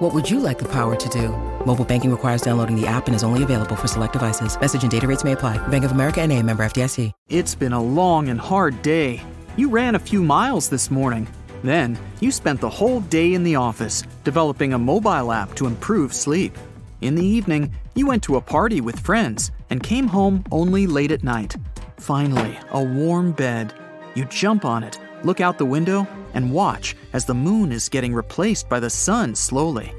What would you like the power to do? Mobile banking requires downloading the app and is only available for select devices. Message and data rates may apply. Bank of America and a member FDIC. It's been a long and hard day. You ran a few miles this morning. Then, you spent the whole day in the office developing a mobile app to improve sleep. In the evening, you went to a party with friends and came home only late at night. Finally, a warm bed. You jump on it, look out the window, and watch as the moon is getting replaced by the sun slowly.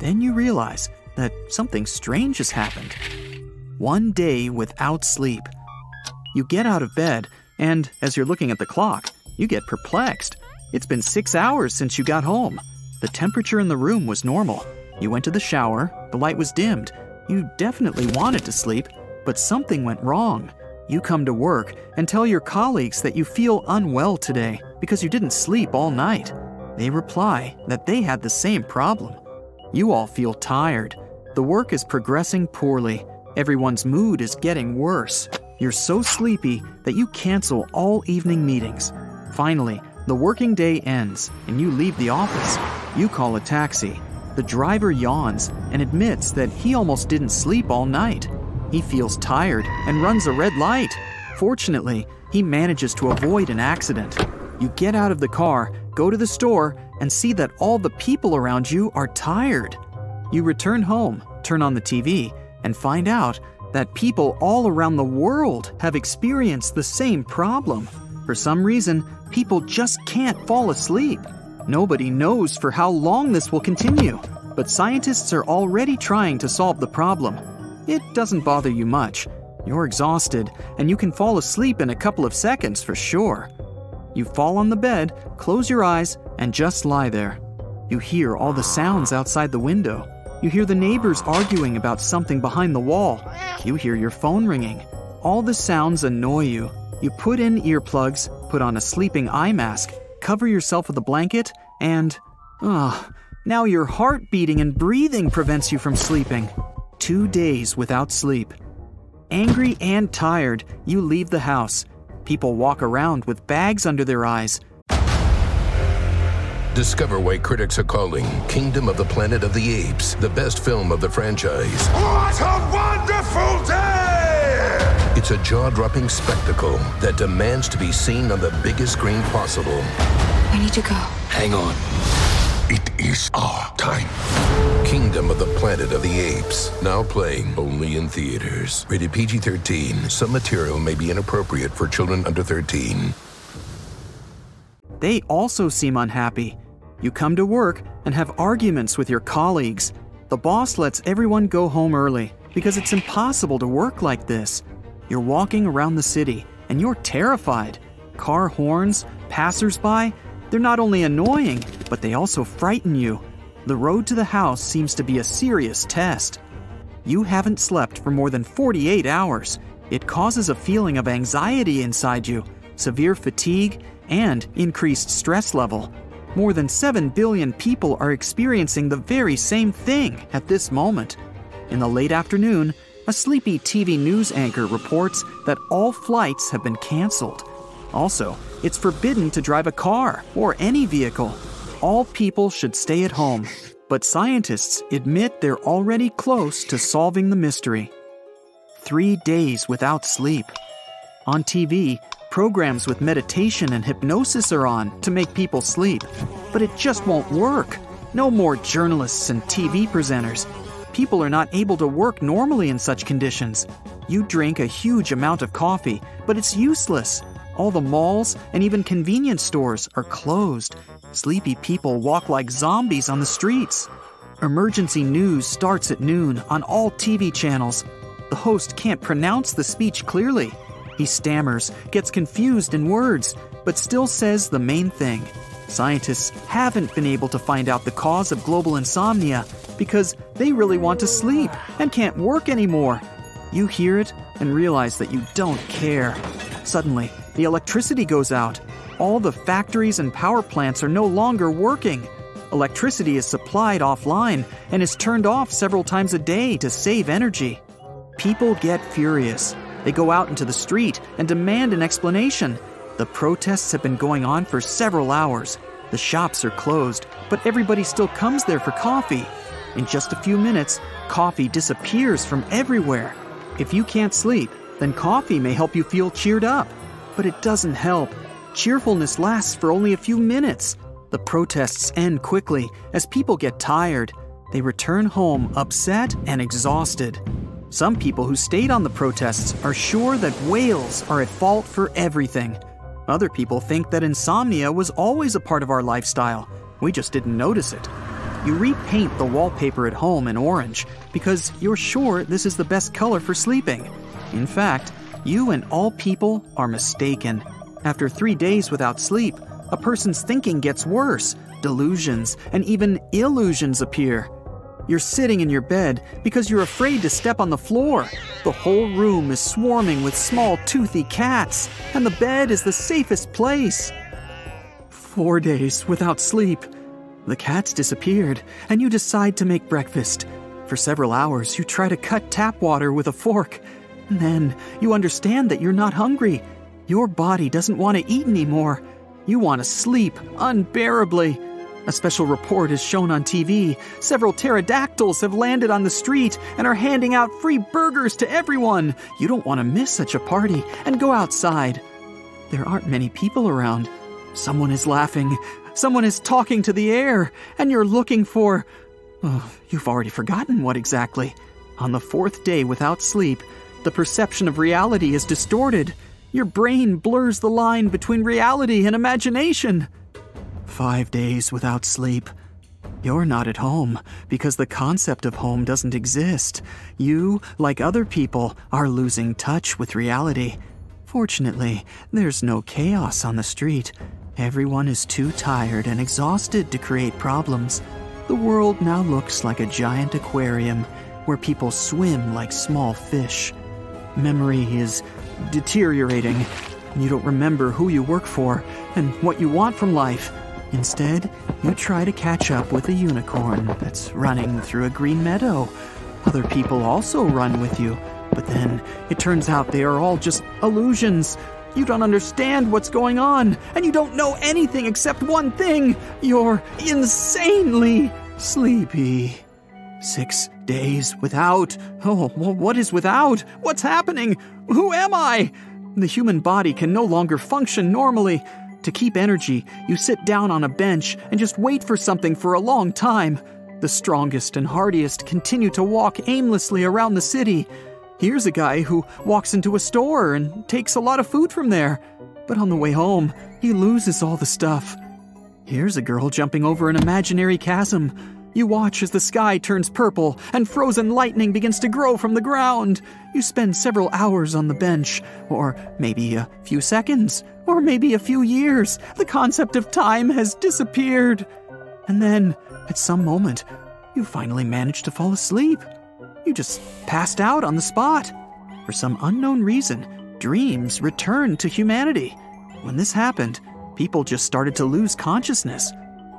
Then you realize that something strange has happened. One day without sleep. You get out of bed, and as you're looking at the clock, you get perplexed. It's been six hours since you got home. The temperature in the room was normal. You went to the shower, the light was dimmed. You definitely wanted to sleep, but something went wrong. You come to work and tell your colleagues that you feel unwell today because you didn't sleep all night. They reply that they had the same problem. You all feel tired. The work is progressing poorly. Everyone's mood is getting worse. You're so sleepy that you cancel all evening meetings. Finally, the working day ends and you leave the office. You call a taxi. The driver yawns and admits that he almost didn't sleep all night. He feels tired and runs a red light. Fortunately, he manages to avoid an accident. You get out of the car, go to the store, and see that all the people around you are tired. You return home, turn on the TV, and find out that people all around the world have experienced the same problem. For some reason, people just can't fall asleep. Nobody knows for how long this will continue, but scientists are already trying to solve the problem. It doesn't bother you much. You're exhausted, and you can fall asleep in a couple of seconds for sure. You fall on the bed, close your eyes, and just lie there. You hear all the sounds outside the window. You hear the neighbors arguing about something behind the wall. You hear your phone ringing. All the sounds annoy you. You put in earplugs, put on a sleeping eye mask, cover yourself with a blanket, and. Ah, now your heart beating and breathing prevents you from sleeping. Two days without sleep. Angry and tired, you leave the house. People walk around with bags under their eyes. Discover why critics are calling Kingdom of the Planet of the Apes the best film of the franchise. What a wonderful day! It's a jaw dropping spectacle that demands to be seen on the biggest screen possible. I need to go. Hang on. It is our time. Kingdom of the Planet of the Apes. Now playing only in theaters. Rated PG 13. Some material may be inappropriate for children under 13. They also seem unhappy. You come to work and have arguments with your colleagues. The boss lets everyone go home early because it's impossible to work like this. You're walking around the city and you're terrified. Car horns, passersby, they're not only annoying, but they also frighten you. The road to the house seems to be a serious test. You haven't slept for more than 48 hours. It causes a feeling of anxiety inside you, severe fatigue, and increased stress level. More than 7 billion people are experiencing the very same thing at this moment. In the late afternoon, a sleepy TV news anchor reports that all flights have been canceled. Also, it's forbidden to drive a car or any vehicle. All people should stay at home. But scientists admit they're already close to solving the mystery. Three days without sleep. On TV, programs with meditation and hypnosis are on to make people sleep. But it just won't work. No more journalists and TV presenters. People are not able to work normally in such conditions. You drink a huge amount of coffee, but it's useless. All the malls and even convenience stores are closed. Sleepy people walk like zombies on the streets. Emergency news starts at noon on all TV channels. The host can't pronounce the speech clearly. He stammers, gets confused in words, but still says the main thing. Scientists haven't been able to find out the cause of global insomnia because they really want to sleep and can't work anymore. You hear it and realize that you don't care. Suddenly, the electricity goes out. All the factories and power plants are no longer working. Electricity is supplied offline and is turned off several times a day to save energy. People get furious. They go out into the street and demand an explanation. The protests have been going on for several hours. The shops are closed, but everybody still comes there for coffee. In just a few minutes, coffee disappears from everywhere. If you can't sleep, then coffee may help you feel cheered up. But it doesn't help. Cheerfulness lasts for only a few minutes. The protests end quickly as people get tired. They return home upset and exhausted. Some people who stayed on the protests are sure that whales are at fault for everything. Other people think that insomnia was always a part of our lifestyle. We just didn't notice it. You repaint the wallpaper at home in orange because you're sure this is the best color for sleeping. In fact, you and all people are mistaken. After three days without sleep, a person's thinking gets worse, delusions, and even illusions appear. You're sitting in your bed because you're afraid to step on the floor. The whole room is swarming with small, toothy cats, and the bed is the safest place. Four days without sleep. The cats disappeared, and you decide to make breakfast. For several hours, you try to cut tap water with a fork. Then you understand that you're not hungry. Your body doesn't want to eat anymore. You want to sleep unbearably. A special report is shown on TV. Several pterodactyls have landed on the street and are handing out free burgers to everyone. You don't want to miss such a party and go outside. There aren't many people around. Someone is laughing. Someone is talking to the air, and you're looking for. Oh, you've already forgotten what exactly. On the fourth day without sleep, the perception of reality is distorted. Your brain blurs the line between reality and imagination. Five days without sleep. You're not at home because the concept of home doesn't exist. You, like other people, are losing touch with reality. Fortunately, there's no chaos on the street. Everyone is too tired and exhausted to create problems. The world now looks like a giant aquarium where people swim like small fish. Memory is deteriorating. You don't remember who you work for and what you want from life. Instead, you try to catch up with a unicorn that's running through a green meadow. Other people also run with you, but then it turns out they are all just illusions. You don't understand what's going on, and you don't know anything except one thing you're insanely sleepy. Six days without. Oh, what is without? What's happening? Who am I? The human body can no longer function normally. To keep energy, you sit down on a bench and just wait for something for a long time. The strongest and hardiest continue to walk aimlessly around the city. Here's a guy who walks into a store and takes a lot of food from there. But on the way home, he loses all the stuff. Here's a girl jumping over an imaginary chasm. You watch as the sky turns purple and frozen lightning begins to grow from the ground. You spend several hours on the bench, or maybe a few seconds, or maybe a few years. The concept of time has disappeared. And then, at some moment, you finally manage to fall asleep. You just passed out on the spot. For some unknown reason, dreams returned to humanity. When this happened, people just started to lose consciousness.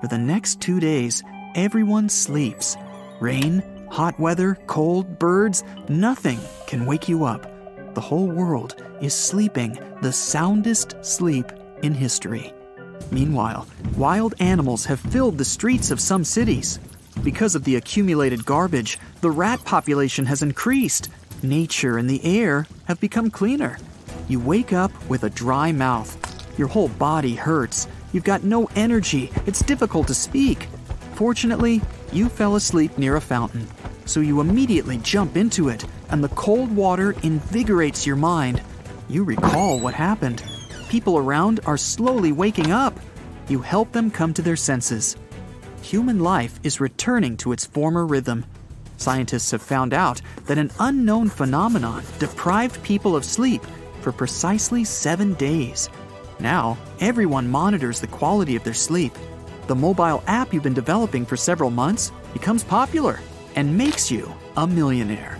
For the next two days, Everyone sleeps. Rain, hot weather, cold, birds, nothing can wake you up. The whole world is sleeping the soundest sleep in history. Meanwhile, wild animals have filled the streets of some cities. Because of the accumulated garbage, the rat population has increased. Nature and the air have become cleaner. You wake up with a dry mouth. Your whole body hurts. You've got no energy. It's difficult to speak. Fortunately, you fell asleep near a fountain, so you immediately jump into it, and the cold water invigorates your mind. You recall what happened. People around are slowly waking up. You help them come to their senses. Human life is returning to its former rhythm. Scientists have found out that an unknown phenomenon deprived people of sleep for precisely seven days. Now, everyone monitors the quality of their sleep the mobile app you've been developing for several months becomes popular and makes you a millionaire.